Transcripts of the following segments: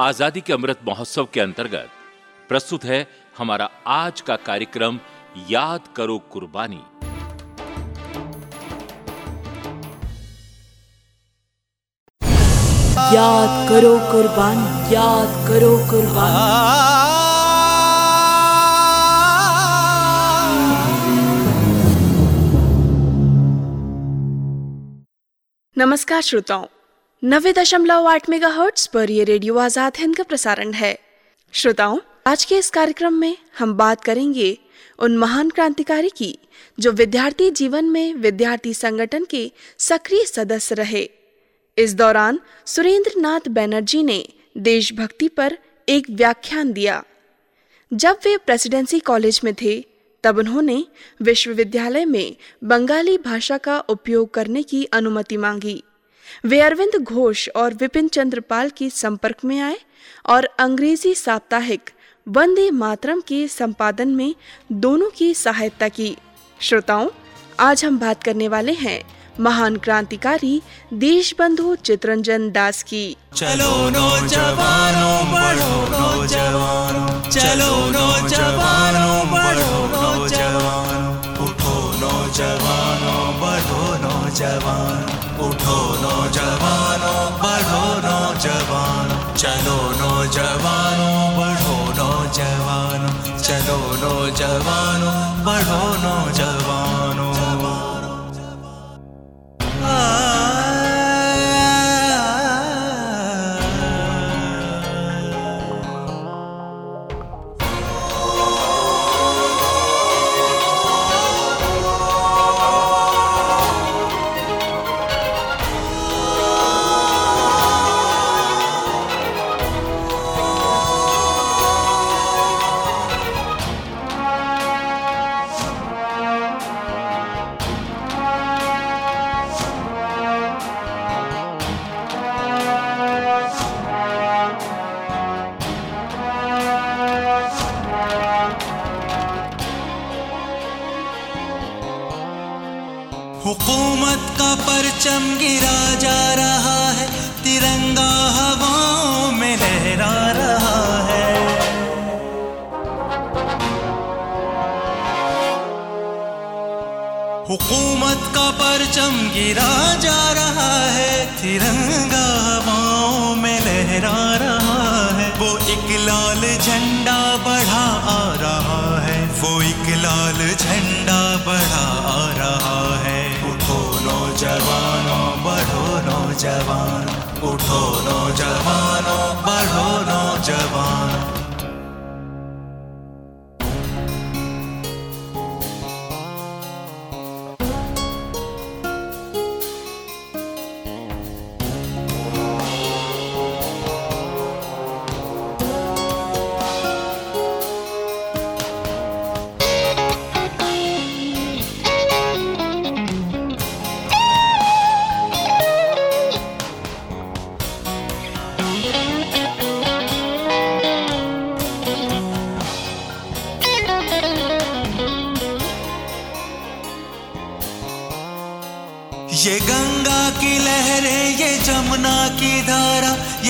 आज़ादी के अमृत महोत्सव के अंतर्गत प्रस्तुत है हमारा आज का कार्यक्रम याद करो कुर्बानी। याद करो कुर्बानी याद करो कुर्बानी। नमस्कार श्रोताओं नब्बे दशमलव आठ मेगा हर्ट्स पर ये रेडियो आज़ाद हिंद का प्रसारण है। श्रोताओं, आज के इस कार्यक्रम में हम बात करेंगे उन महान क्रांतिकारी की, जो विद्यार्थी जीवन में विद्यार्थी संगठन के सक्रिय सदस्य रहे। इस दौरान सुरेंद्र नाथ बैनर्जी ने देशभक्ति पर एक व्याख्यान दिया। जब वे प्रेसिडेंसी कॉलेज में थे, तब उन्होंने विश्वविद्यालय में बंगाली भाषा का उपयोग करने की अनुमति मांगी। वे अरविंद घोष और विपिन चंद्रपाल के संपर्क में आए और अंग्रेज़ी साप्ताहिक वंदे मातरम के संपादन में दोनों की सहायता की। श्रोताओं, आज हम बात करने वाले हैं महान क्रांतिकारी देश बंधु चित्रंजन दास की। चलो नो जवानो बढ़ो नो जवानो चलो नो जवानो बढ़ो नो जवानो उठो नो जवानो बढ़ो नो जवानो नो चलो नो जवानो बढ़ो नो जवानो चलो नो जवानो बढ़ो नो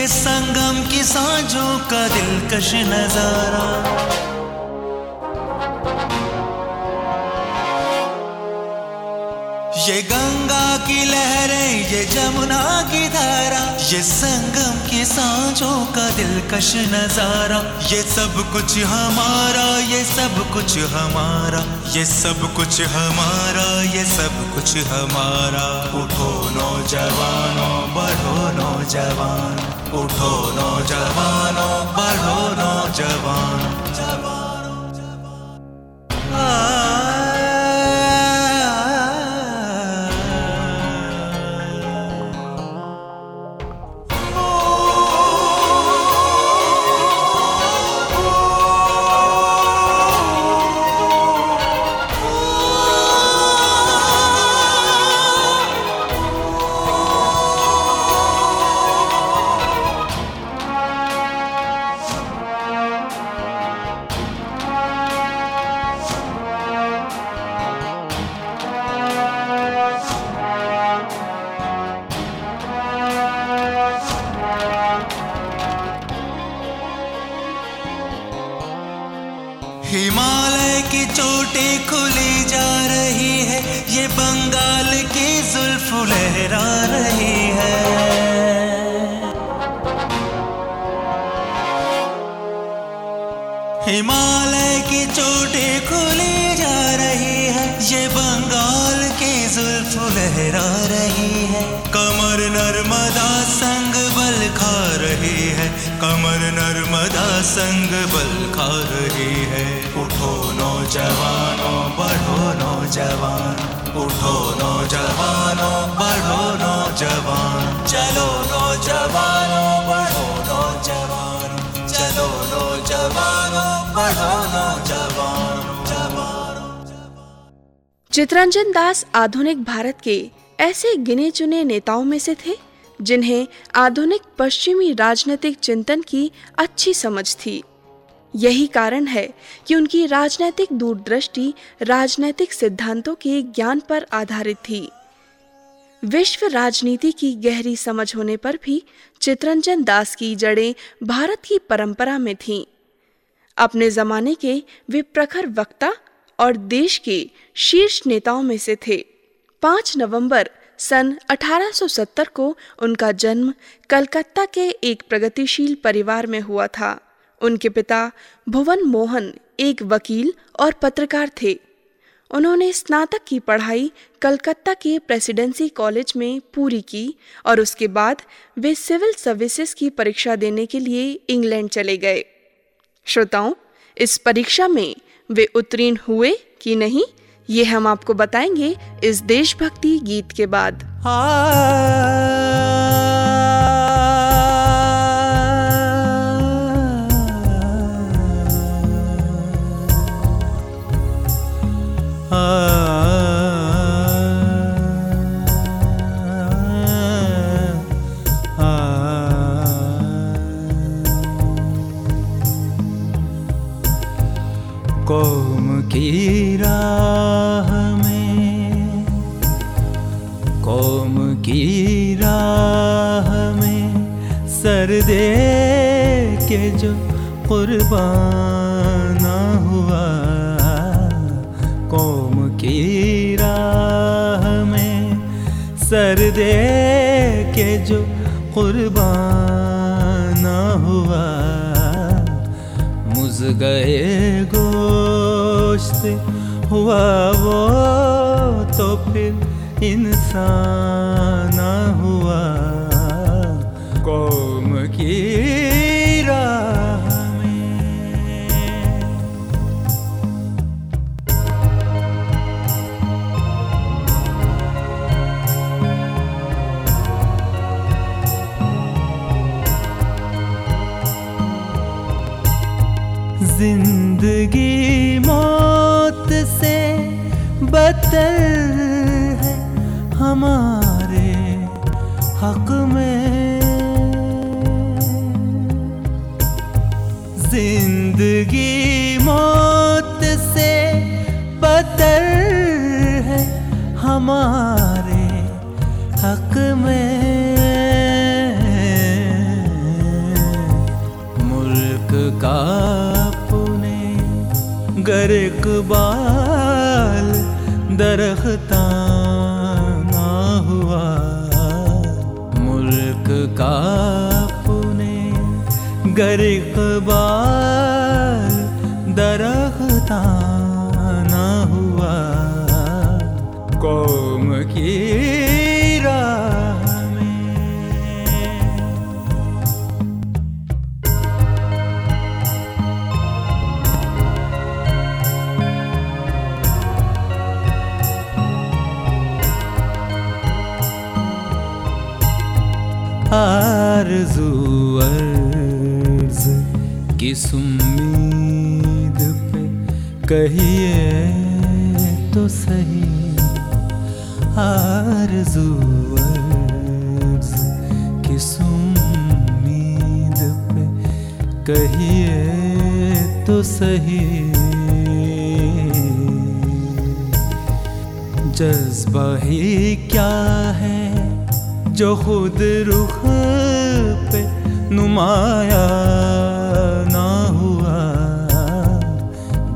संगम की सांझों का दिलकश नज़ारा। ये गंगा की लहरें, ये जमुना की धारा, ये संगम की सांझों का दिलकश नज़ारा। ये सब कुछ हमारा, ये सब कुछ हमारा, ये सब कुछ हमारा, ये सब कुछ हमारा। उठो नौजवानों, बढ़ो नौजवान। उठो नौजवानों बढ़ो नौजवान। चित्रंजन दास आधुनिक भारत के ऐसे गिने चुने नेताओं में से थे, जिन्हें आधुनिक पश्चिमी राजनीतिक चिंतन की अच्छी समझ थी। यही कारण है कि उनकी राजनैतिक दूरदृष्टि राजनैतिक सिद्धांतों के ज्ञान पर आधारित थी। विश्व राजनीति की गहरी समझ होने पर भी चित्रंजन दास की जड़ें भारत की परंपरा में थीं। अपने जमाने के वे प्रखर वक्ता और देश के शीर्ष नेताओं में से थे। 5 नवंबर सन 1870 को उनका जन्म कलकत्ता के एक प्रगतिशील परिवार में हुआ था। उनके पिता भुवन मोहन एक वकील और पत्रकार थे। उन्होंने स्नातक की पढ़ाई कलकत्ता के प्रेसिडेंसी कॉलेज में पूरी की और उसके बाद वे सिविल सर्विसेज़ की परीक्षा देने के लिए इंग्लैंड चले गए। श्रोताओं, इस परीक्षा में वे उत्तीर्ण हुए कि नहीं, ये हम आपको बताएँगे इस देशभक्ति गीत के बाद। कौम के जो कुर्बाना हुआ, कौम की राह में सर दे के जो कुर्बाना हुआ, मुझ गए गोश्त हुआ वो तो फिर इंसान हुआ, कौम की ज़िंदगी मौत से बदल है हमारे हक में। ज़िंदगी मौत से बदल है हमारे गर इकबाल, दरख्ता ना हुआ। मुल्क का पुने गर इकबाल, दरख्ता ना हुआ। कौम की आरज़ू अर्ज़ किस उम्मीद पे कहिए तो सही? आरज़ू अर्ज़ किस उम्मीद पे कहिए तो सही? जज्बा ही क्या है जो खुद रुख नुमाया ना हुआ।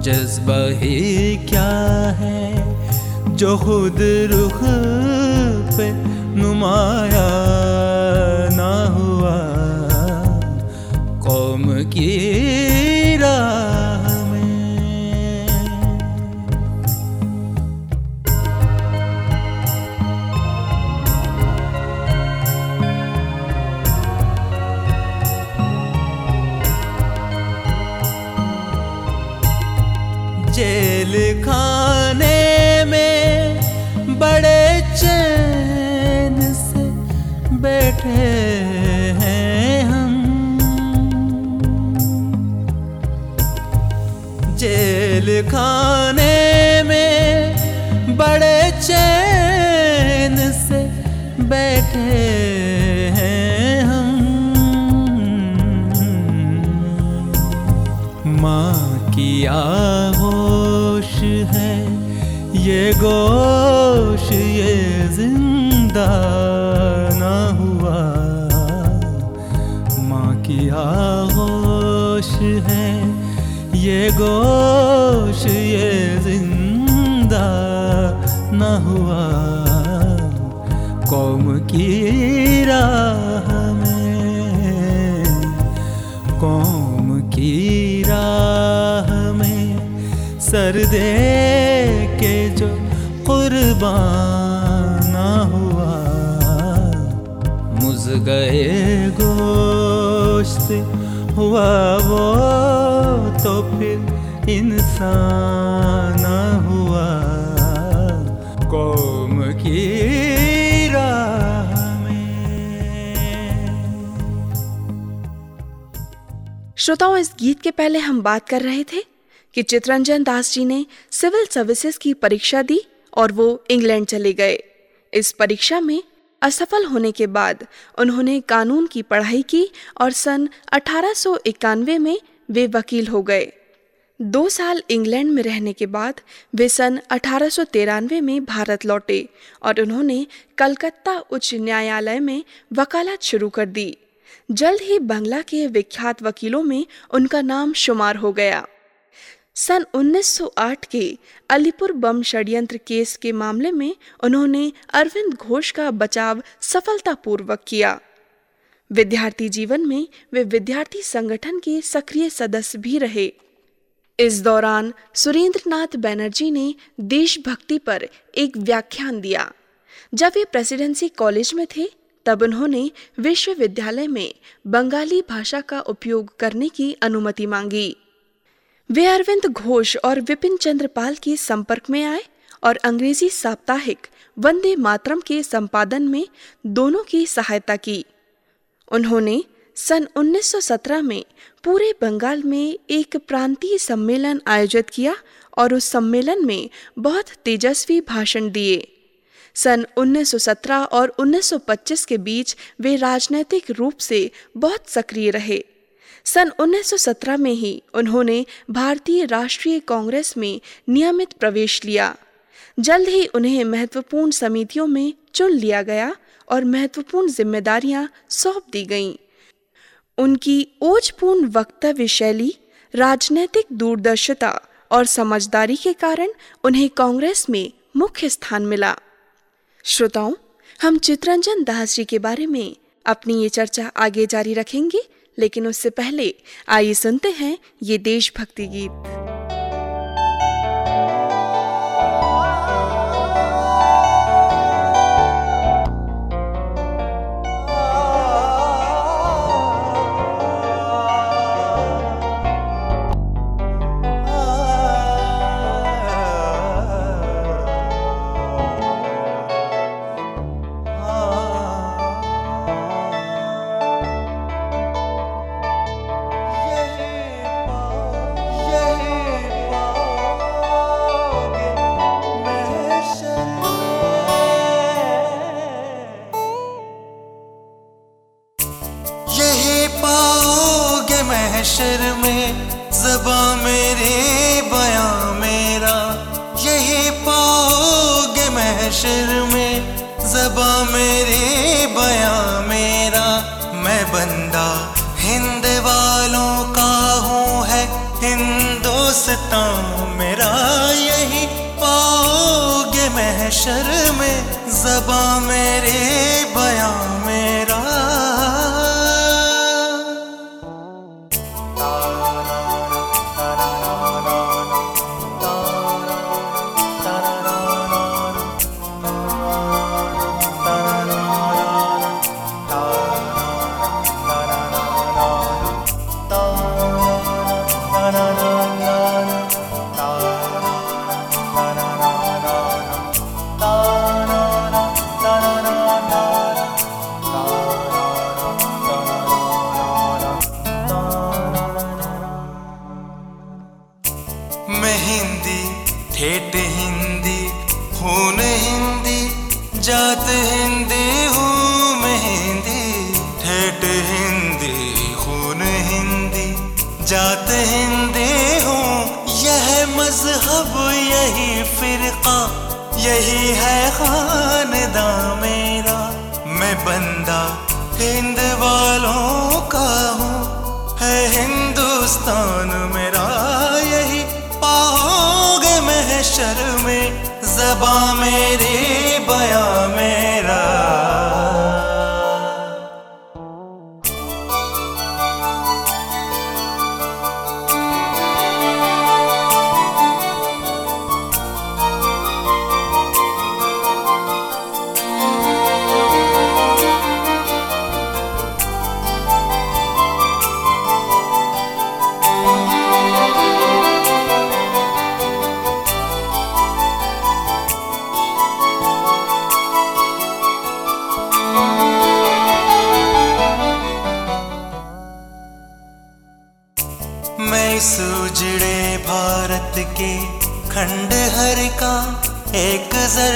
जज्बा ही क्या है जो खुद रुख पे नुमाया ना हुआ? कौम की खाने में बड़े चैन से बैठे हैं हम। माँ की आगोश है ये गोश, ये ज़िंदा ये गोश, ये ज़िंदा ना हुआ। कौम की राह में, कौम की राह में सर दे के जो कुर्बान हुआ। मुझ गए गोश्त हुआ वो तो फिर इंसान हुआ। कौम की श्रोताओं, इस गीत के पहले हम बात कर रहे थे कि चित्रंजन दास जी ने सिविल सर्विसेज़ की परीक्षा दी और वो इंग्लैंड चले गए। इस परीक्षा में असफल होने के बाद उन्होंने कानून की पढ़ाई की और सन अठारह सौ इक्यानवे में वे वकील हो गए। दो साल इंग्लैंड में रहने के बाद वे सन अठारह सौ तिरानवे में भारत लौटे और उन्होंने कलकत्ता उच्च न्यायालय में वकालत शुरू कर दी। जल्द ही बंगला के विख्यात वकीलों में उनका नाम शुमार हो गया। सन 1908 के अलीपुर बम षड्यंत्र केस के मामले में उन्होंने अरविंद घोष का बचाव सफलतापूर्वक किया। विद्यार्थी जीवन में वे विद्यार्थी संगठन के सक्रिय सदस्य भी रहे। इस दौरान सुरेंद्रनाथ बैनर्जी ने देशभक्ति पर एक व्याख्यान दिया। जब वे प्रेसिडेंसी कॉलेज में थे, तब उन्होंने विश्वविद्यालय में बंगाली भाषा का उपयोग करने की अनुमति मांगी। वे अरविंद घोष और विपिन चंद्रपाल के संपर्क में आए और अंग्रेज़ी साप्ताहिक वंदे मातरम के संपादन में दोनों की सहायता की। उन्होंने सन 1917 में पूरे बंगाल में एक प्रांतीय सम्मेलन आयोजित किया और उस सम्मेलन में बहुत तेजस्वी भाषण दिए। सन 1917 और 1925 के बीच वे राजनैतिक रूप से बहुत सक्रिय रहे। सन 1917 में ही उन्होंने भारतीय राष्ट्रीय कांग्रेस में नियमित प्रवेश लिया। जल्द ही उन्हें महत्वपूर्ण समितियों में चुन लिया गया और महत्वपूर्ण जिम्मेदारियाँ सौंप दी गईं। उनकी ओजपूर्ण वक्तव्य शैली, राजनैतिक दूरदर्शिता और समझदारी के कारण उन्हें कांग्रेस में मुख्य स्थान मिला। श्रोताओं, हम चित्रंजन दास जी के बारे में अपनी ये चर्चा आगे जारी रखेंगे, लेकिन उससे पहले आइए सुनते हैं ये देशभक्ति गीत।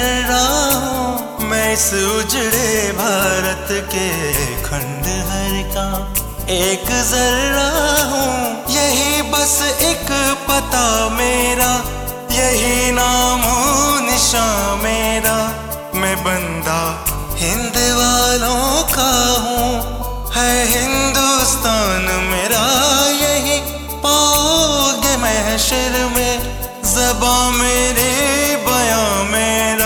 जर्रा हूँ मैं इस उजड़े भारत के खंड खंडहर का। एक जर्रा हूँ, यही बस एक पता मेरा, यही नाम हो निशा मेरा। मैं बंदा हिंद वालों का हूँ, है हिंदुस्तान मेरा। यही पाओगे महशर में जबा मेरे बया मेरा।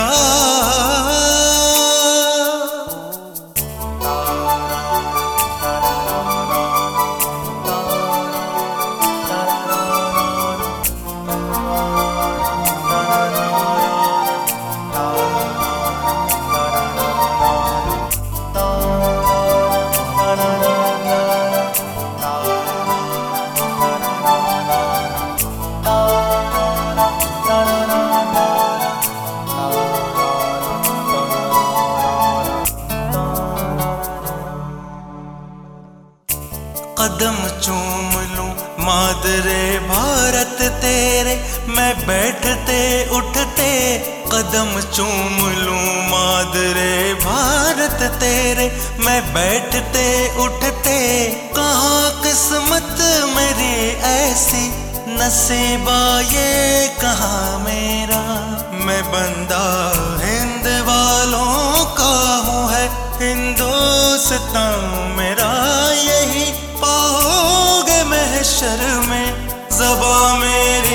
तेरे, मैं बैठते, उठते, कदम चूम लूँ मादरे। भारत तेरे, मैं बैठते, उठते, कहाँ किस्मत मेरी ऐसी? नसीबा ये कहाँ मेरा? मैं बंदा हिंद वालों का हूँ, है हिंदुस्तान मेरा। यही पाओगे महशर में जबा मेरी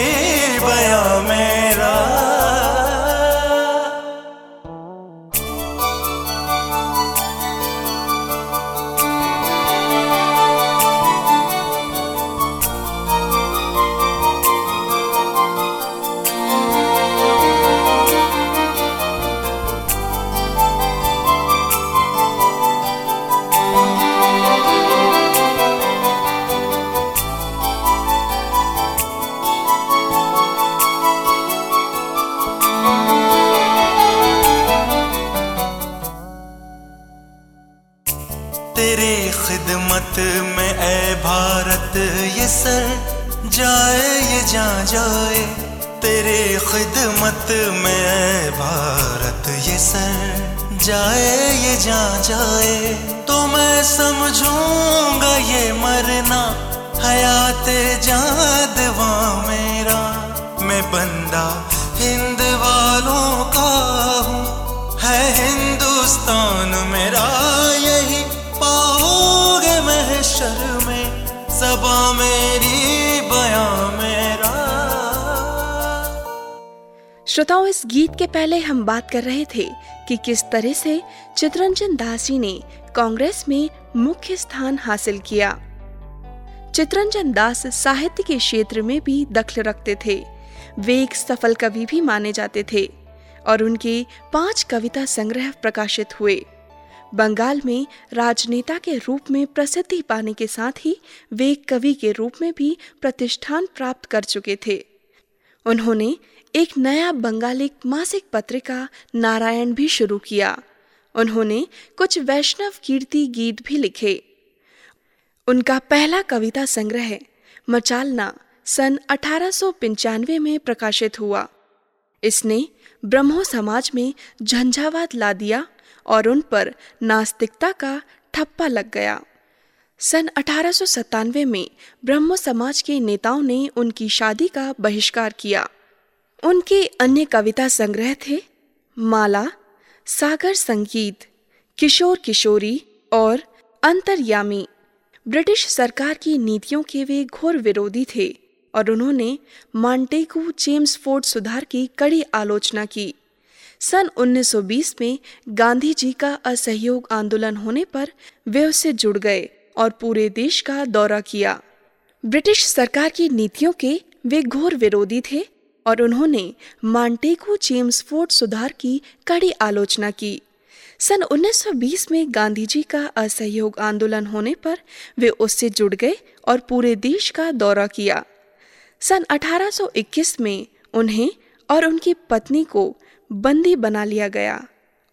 जाए, ये जा जाए, तेरे खिदमत में भारत ये सर। जाए, ये जा जाए तो मैं समझूँगा ये मरना, हयात जादवा मेरा। मैं बंदा हिंद वालों का हूँ, है हिंदुस्तान मेरा यही। पाओगे महशर में, सबा मेरी श्रोताओं, इस गीत के पहले हम बात कर रहे थे कि किस तरह से चित्रंजन दास जी ने कांग्रेस में मुख्य स्थान हासिल किया। चित्रंजन दास साहित्य के क्षेत्र में भी दखल रखते थे। वे एक सफल कवि भी माने जाते थे और उनके पाँच कविता संग्रह प्रकाशित हुए। बंगाल में राजनेता के रूप में प्रसिद्धि पाने के साथ ही वे कवि के रूप में भी प्रतिष्ठान प्राप्त कर चुके थे। उन्होंने एक नया बंगाली मासिक पत्रिका नारायण भी शुरू किया। उन्होंने कुछ वैष्णव कीर्ति गीत भी लिखे। उनका पहला कविता संग्रह मचालना सन अठारह सौ पंचानवे में प्रकाशित हुआ। इसने ब्रह्मो समाज में झंझावात ला दिया और उन पर नास्तिकता का ठप्पा लग गया। सन अठारह में ब्रह्मो समाज के नेताओं ने उनकी शादी का बहिष्कार किया। उनके अन्य कविता संग्रह थे माला, सागर संगीत, किशोर किशोरी और अंतर्यामी। ब्रिटिश सरकार की नीतियों के वे घोर विरोधी थे और उन्होंने मांटेगू जेम्स फोर्ड सुधार की कड़ी आलोचना की। सन 1920 में गांधी जी का असहयोग आंदोलन होने पर वे उससे जुड़ गए और पूरे देश का दौरा किया। ब्रिटिश सरकार की नीतियों के वे घोर विरोधी थे और उन्होंने मांटेगू जेम्स फोर्ड सुधार की कड़ी आलोचना की। सन 1920 में गांधी जी का असहयोग आंदोलन होने पर वे उससे जुड़ गए और पूरे देश का दौरा किया। सन 1821 में उन्हें और उनकी पत्नी को बंदी बना लिया गया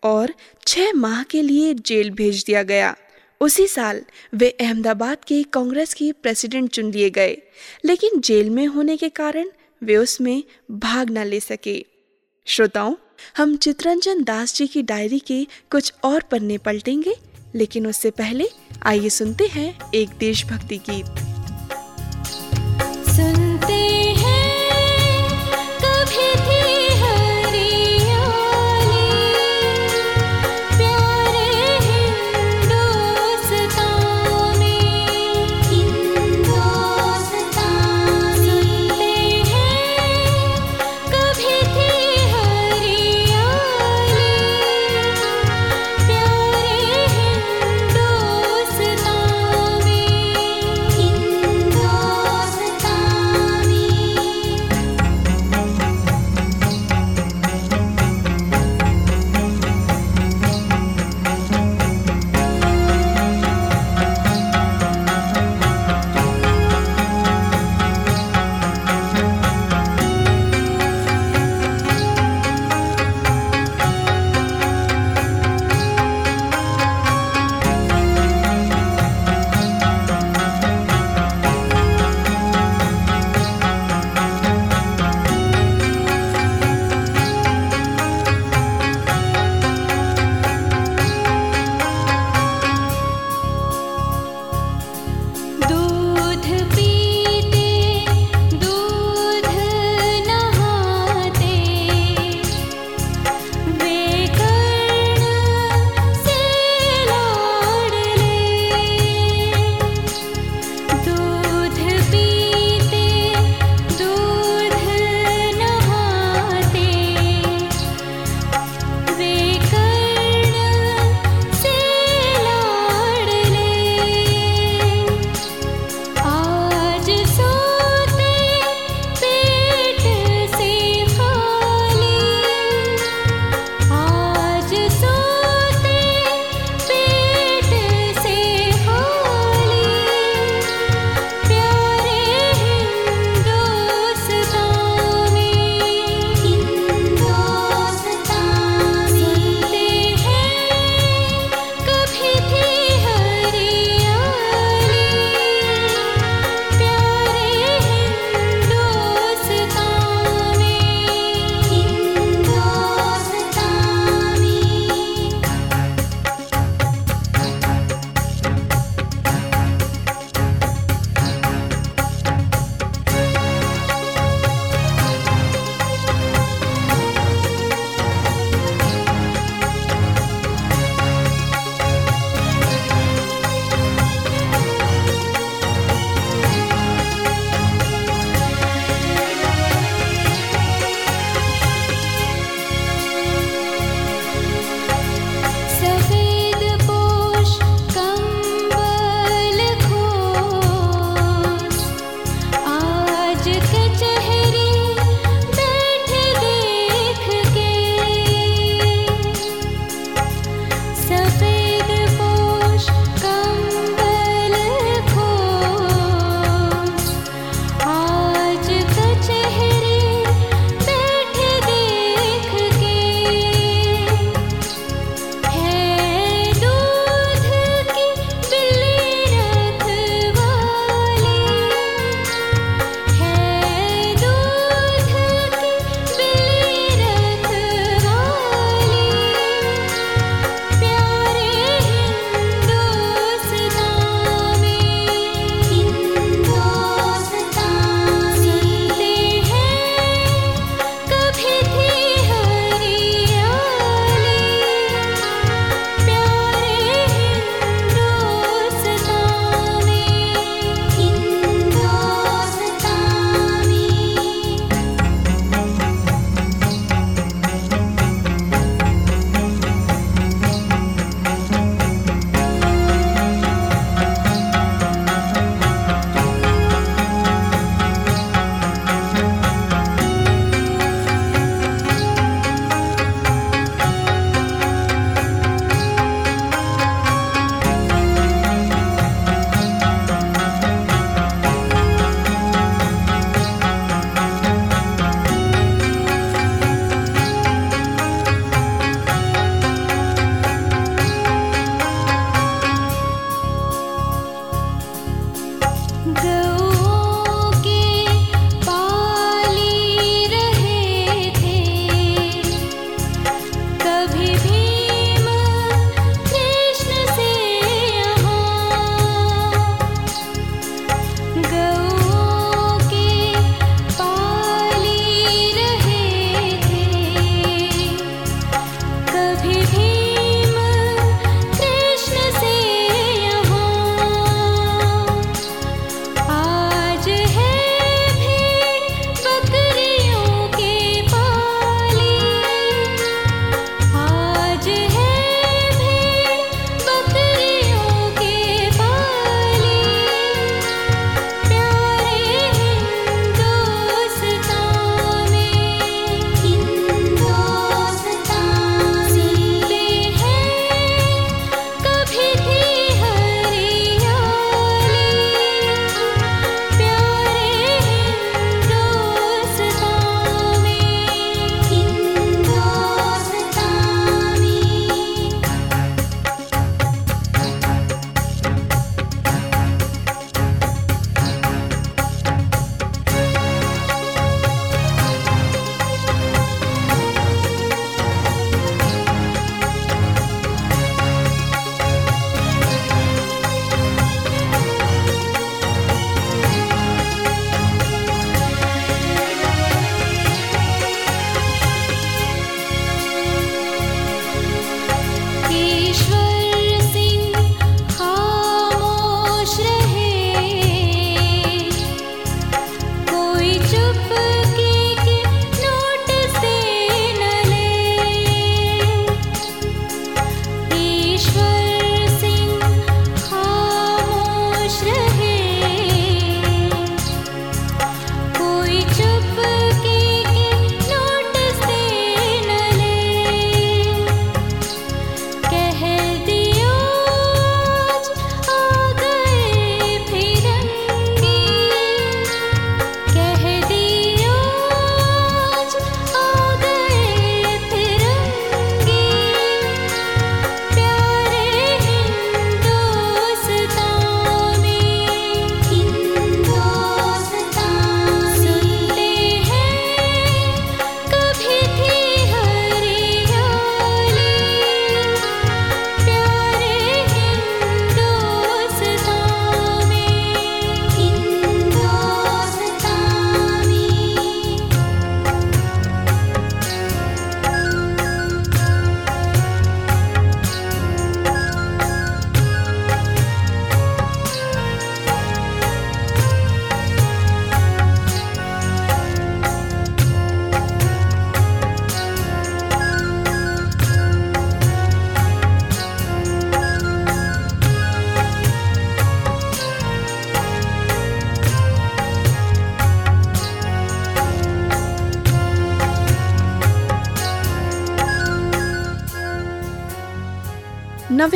और छह माह के लिए जेल भेज दिया गया। उसी साल वे अहमदाबाद के कांग्रेस की प्रेसिडेंट चुन लिए गए, लेकिन जेल में होने के कारण वे उसमें भाग न ले सके। श्रोताओं, हम चित्रंजन दास जी की डायरी के कुछ और पन्ने पलटेंगे, लेकिन उससे पहले आइए सुनते हैं एक देशभक्ति गीत।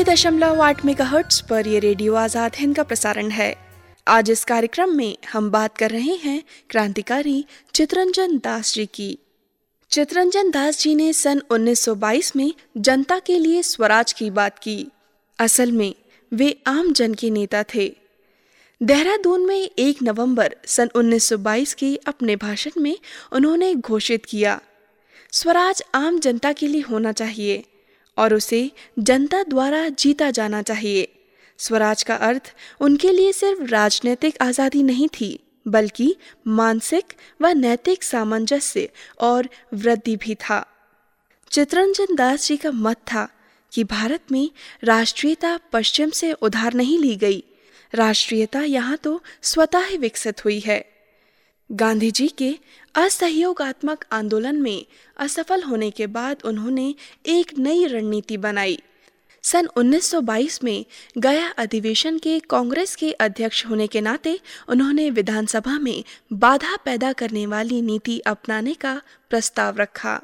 नब्बे दशमलव आठ मेगा हर्ट्स पर ये रेडियो आज़ाद हिंद का प्रसारण है। आज इस कार्यक्रम में हम बात कर रहे हैं क्रांतिकारी चित्रंजन दास जी की। चित्रंजन दास जी ने सन 1922 में जनता के लिए स्वराज की बात की। असल में वे आम जन के नेता थे। देहरादून में 1 नवंबर सन 1922 के अपने भाषण में उन्होंने घोषित किया, स्वराज आम जनता के लिए होना चाहिए। और उसे जनता द्वारा जीता जाना चाहिए। स्वराज का अर्थ उनके लिए सिर्फ़ राजनीतिक आज़ादी नहीं थी, बल्कि मानसिक व नैतिक सामंजस्य और वृद्धि भी था। चित्रंजन दास जी का मत था कि भारत में राष्ट्रीयता पश्चिम से उधार नहीं ली गई। राष्ट्रीयता यहाँ तो स्वतः ही विकसित हुई है। गांधी जी के असहयोगात्मक आंदोलन में असफल होने के बाद उन्होंने एक नई रणनीति बनाई। सन 1922 में गया अधिवेशन के कांग्रेस के अध्यक्ष होने के नाते उन्होंने विधानसभा में बाधा पैदा करने वाली नीति अपनाने का प्रस्ताव रखा।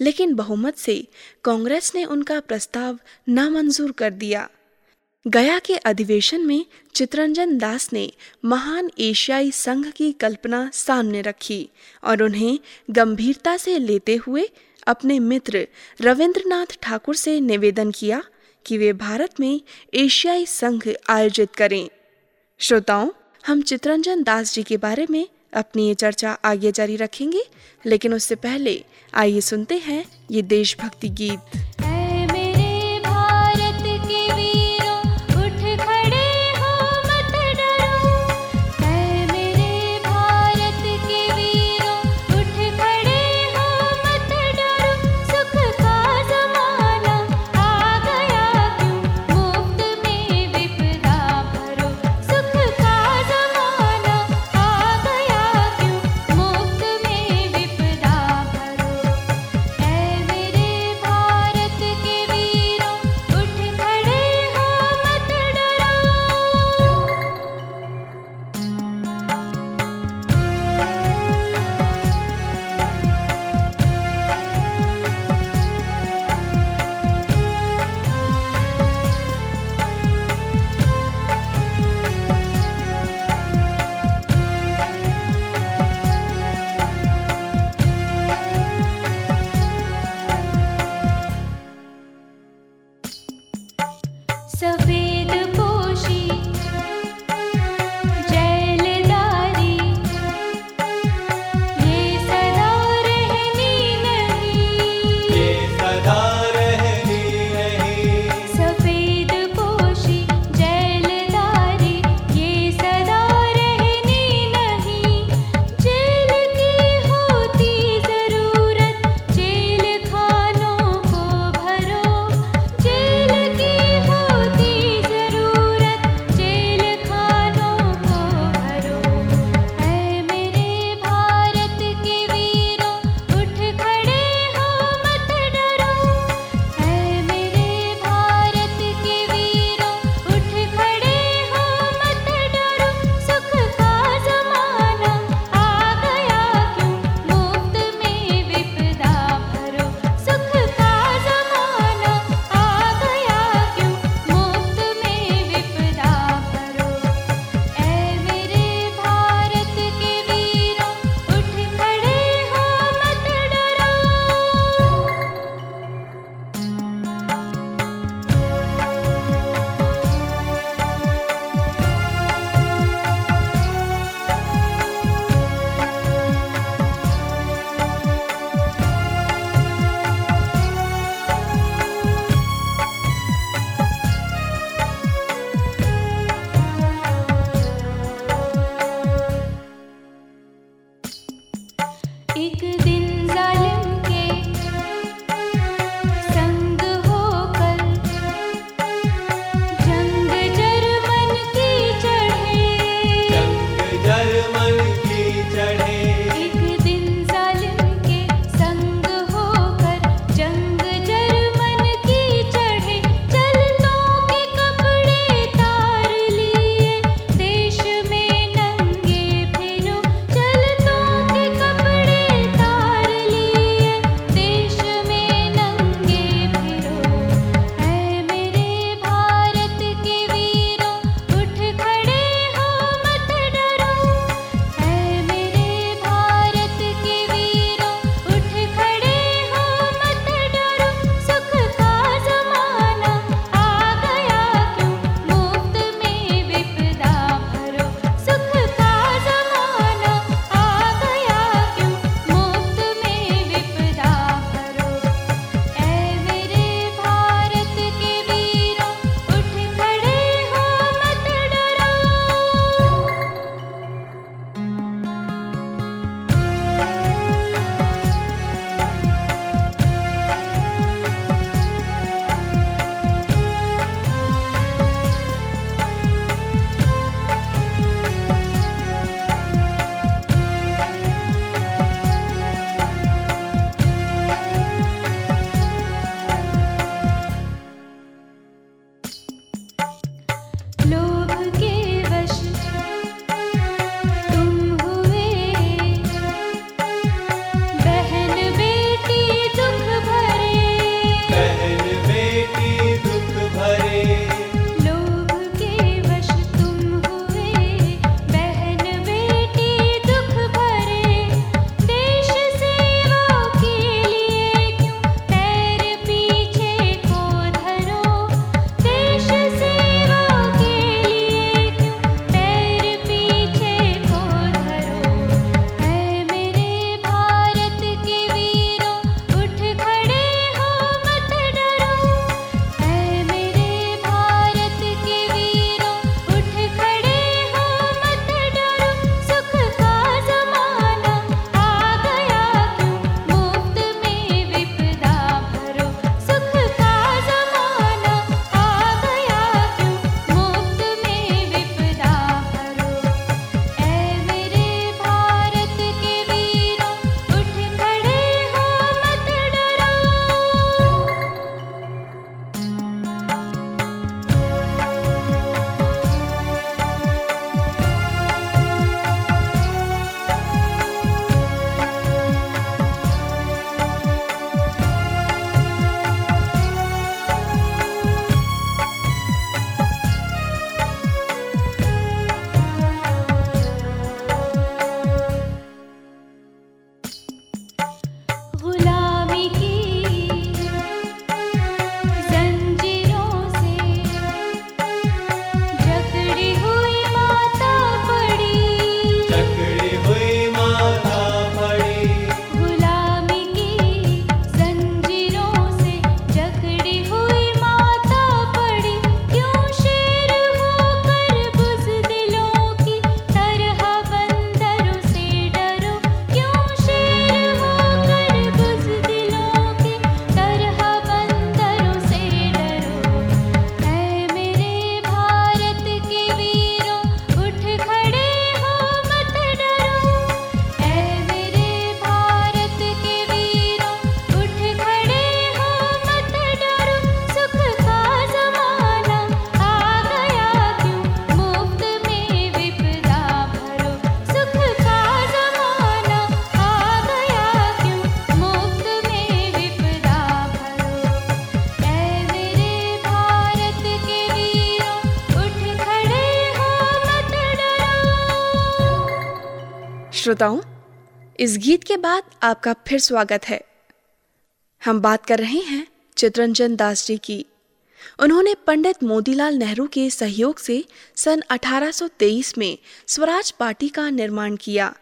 लेकिन बहुमत से कांग्रेस ने उनका प्रस्ताव नामंजूर कर दिया। गया के अधिवेशन में चित्रंजन दास ने महान एशियाई संघ की कल्पना सामने रखी और उन्हें गंभीरता से लेते हुए अपने मित्र रविंद्रनाथ ठाकुर से निवेदन किया कि वे भारत में एशियाई संघ आयोजित करें। श्रोताओं, हम चित्रंजन दास जी के बारे में अपनी ये चर्चा आगे जारी रखेंगे, लेकिन उससे पहले आइए सुनते हैं ये देशभक्ति गीत। श्रोताओं, इस गीत के बाद आपका फिर स्वागत है। हम बात कर रहे हैं चित्रंजन दास जी की। उन्होंने पंडित मोतीलाल नेहरू के सहयोग से सन 1823 में स्वराज पार्टी का निर्माण किया।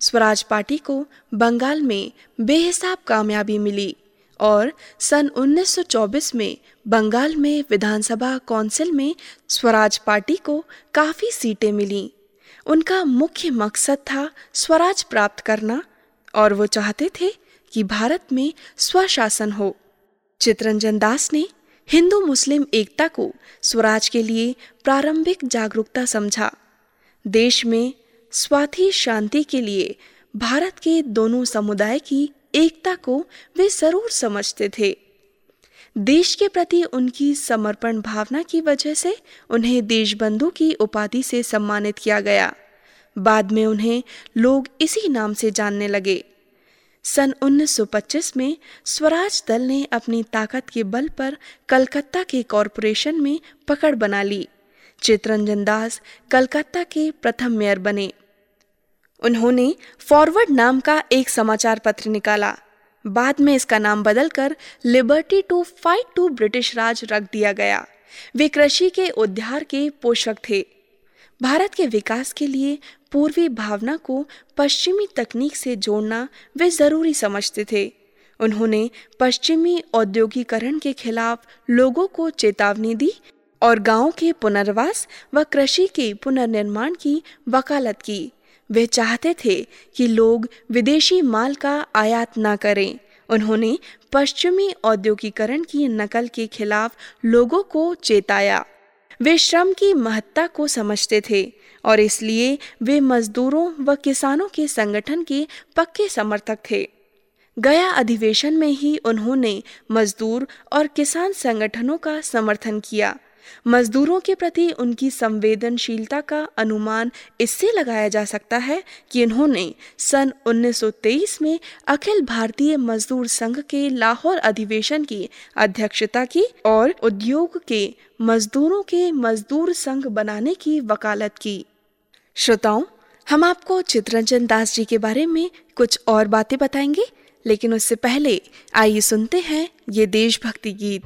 स्वराज पार्टी को बंगाल में बेहिसाब कामयाबी मिली और सन 1924 में बंगाल में विधानसभा काउंसिल में स्वराज पार्टी को काफ़ी सीटें मिलीं। उनका मुख्य मकसद था स्वराज प्राप्त करना, और वो चाहते थे कि भारत में स्वशासन हो। चित्रंजन दास ने हिंदू मुस्लिम एकता को स्वराज के लिए प्रारंभिक जागरूकता समझा। देश में स्वाति शांति के लिए भारत के दोनों समुदाय की एकता को वे ज़रूर समझते थे। देश के प्रति उनकी समर्पण भावना की वजह से उन्हें देशबंधु की उपाधि से सम्मानित किया गया। बाद में उन्हें लोग इसी नाम से जानने लगे। सन 1925 में स्वराज दल ने अपनी ताकत के बल पर कलकत्ता के कॉरपोरेशन में पकड़ बना ली। चित्रंजन दास कलकत्ता के प्रथम मेयर बने। उन्होंने फॉरवर्ड नाम का एक समाचार पत्र निकाला। बाद में इसका नाम बदलकर liberty to fight to British Raj रख दिया गया। वे कृषि के उद्धार के पोषक थे। भारत के विकास के लिए पूर्वी भावना को पश्चिमी तकनीक से जोड़ना वे ज़रूरी समझते थे। उन्होंने पश्चिमी औद्योगिकरण के खिलाफ लोगों को चेतावनी दी और गाँव के पुनर्वास व कृषि के पुनर्निर्माण की वकालत की। वे चाहते थे कि लोग विदेशी माल का आयात न करें। उन्होंने पश्चिमी औद्योगिकरण की नकल के खिलाफ लोगों को चेताया। वे श्रम की महत्ता को समझते थे और इसलिए वे मजदूरों व किसानों के संगठन के पक्के समर्थक थे। गया अधिवेशन में ही उन्होंने मजदूर और किसान संगठनों का समर्थन किया। मजदूरों के प्रति उनकी संवेदनशीलता का अनुमान इससे लगाया जा सकता है कि उन्होंने सन 1923 में अखिल भारतीय मजदूर संघ के लाहौर अधिवेशन की अध्यक्षता की और उद्योग के मजदूरों के मजदूर संघ बनाने की वकालत की। श्रोताओं, हम आपको चित्रंजन दास जी के बारे में कुछ और बातें बताएँगे, लेकिन उससे पहले आइए सुनते हैं ये देशभक्ति गीत।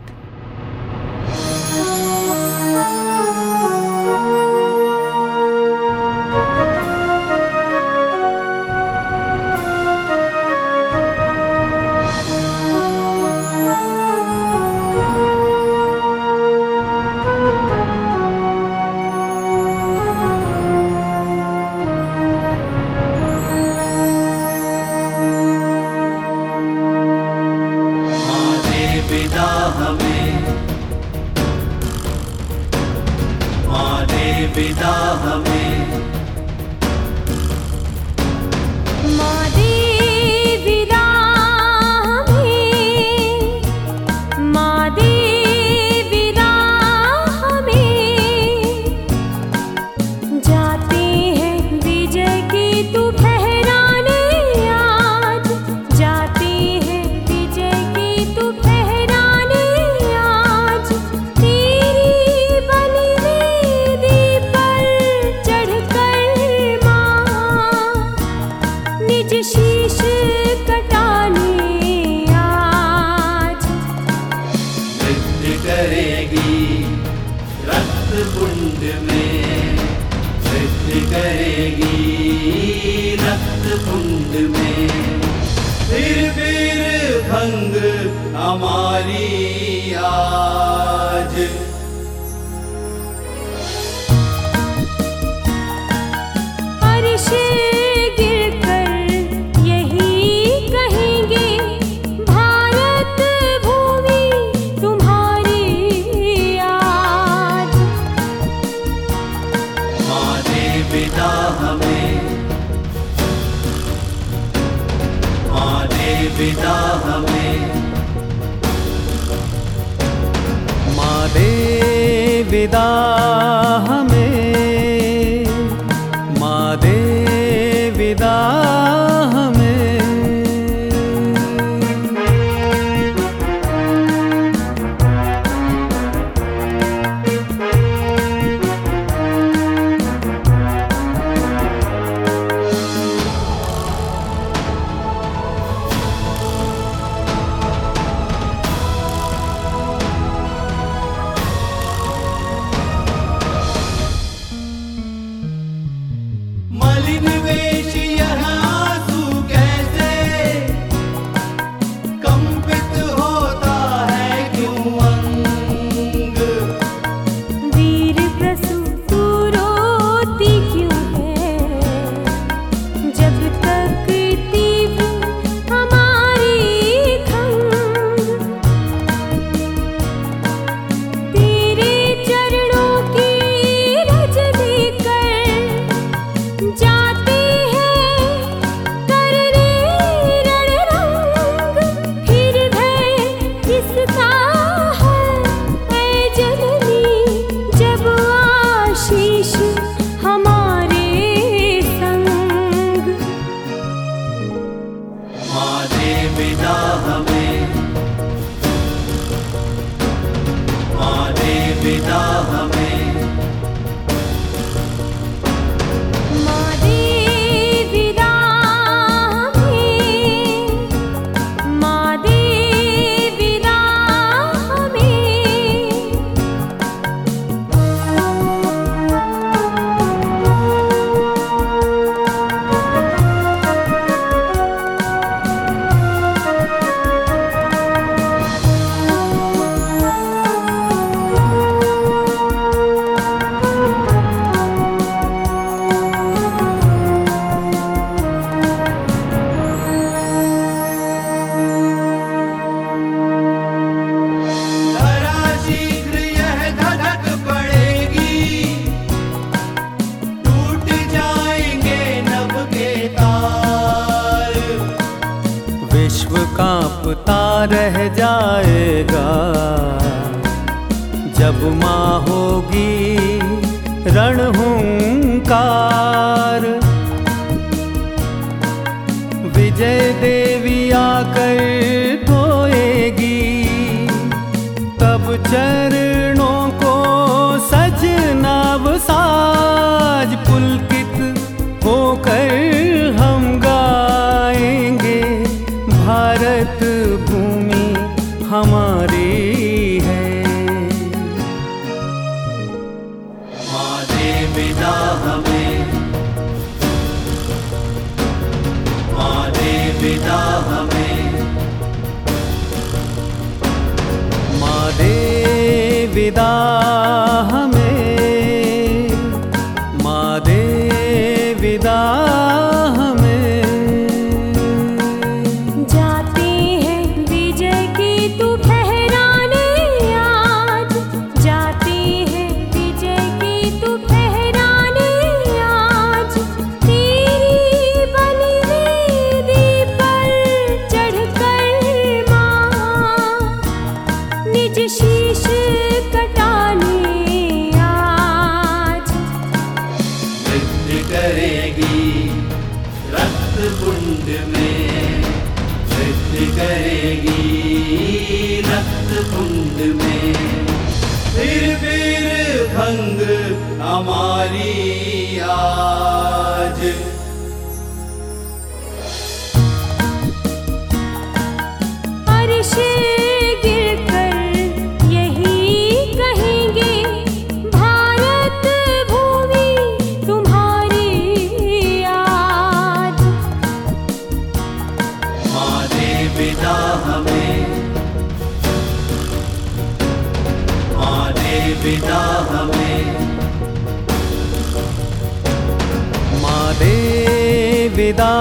विदा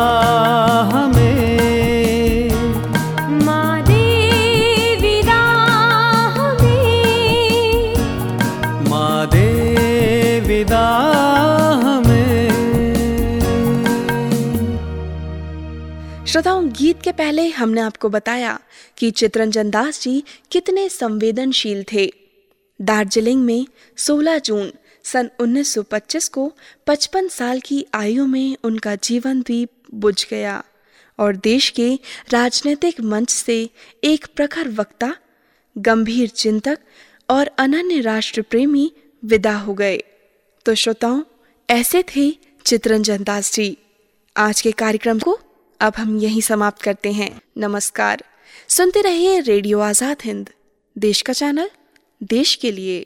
हमें। माँ दे विदा हमें। माँ दे विदा श्रोताओं गीत के पहले हमने आपको बताया कि चित्रंजन दास जी कितने संवेदनशील थे। दार्जिलिंग में 16 जून सन 1925 को 55 साल की आयु में उनका जीवन द्वीप बुझ गया और देश के राजनीतिक मंच से एक प्रखर वक्ता, गंभीर चिंतक और अनन्य राष्ट्र प्रेमी विदा हो गए। तो श्रोताओं, ऐसे थे चित्रंजन दास जी। आज के कार्यक्रम को अब हम यहीं समाप्त करते हैं। नमस्कार। सुनते रहिए रेडियो आज़ाद हिंद। देश का चैनल, देश के लिए।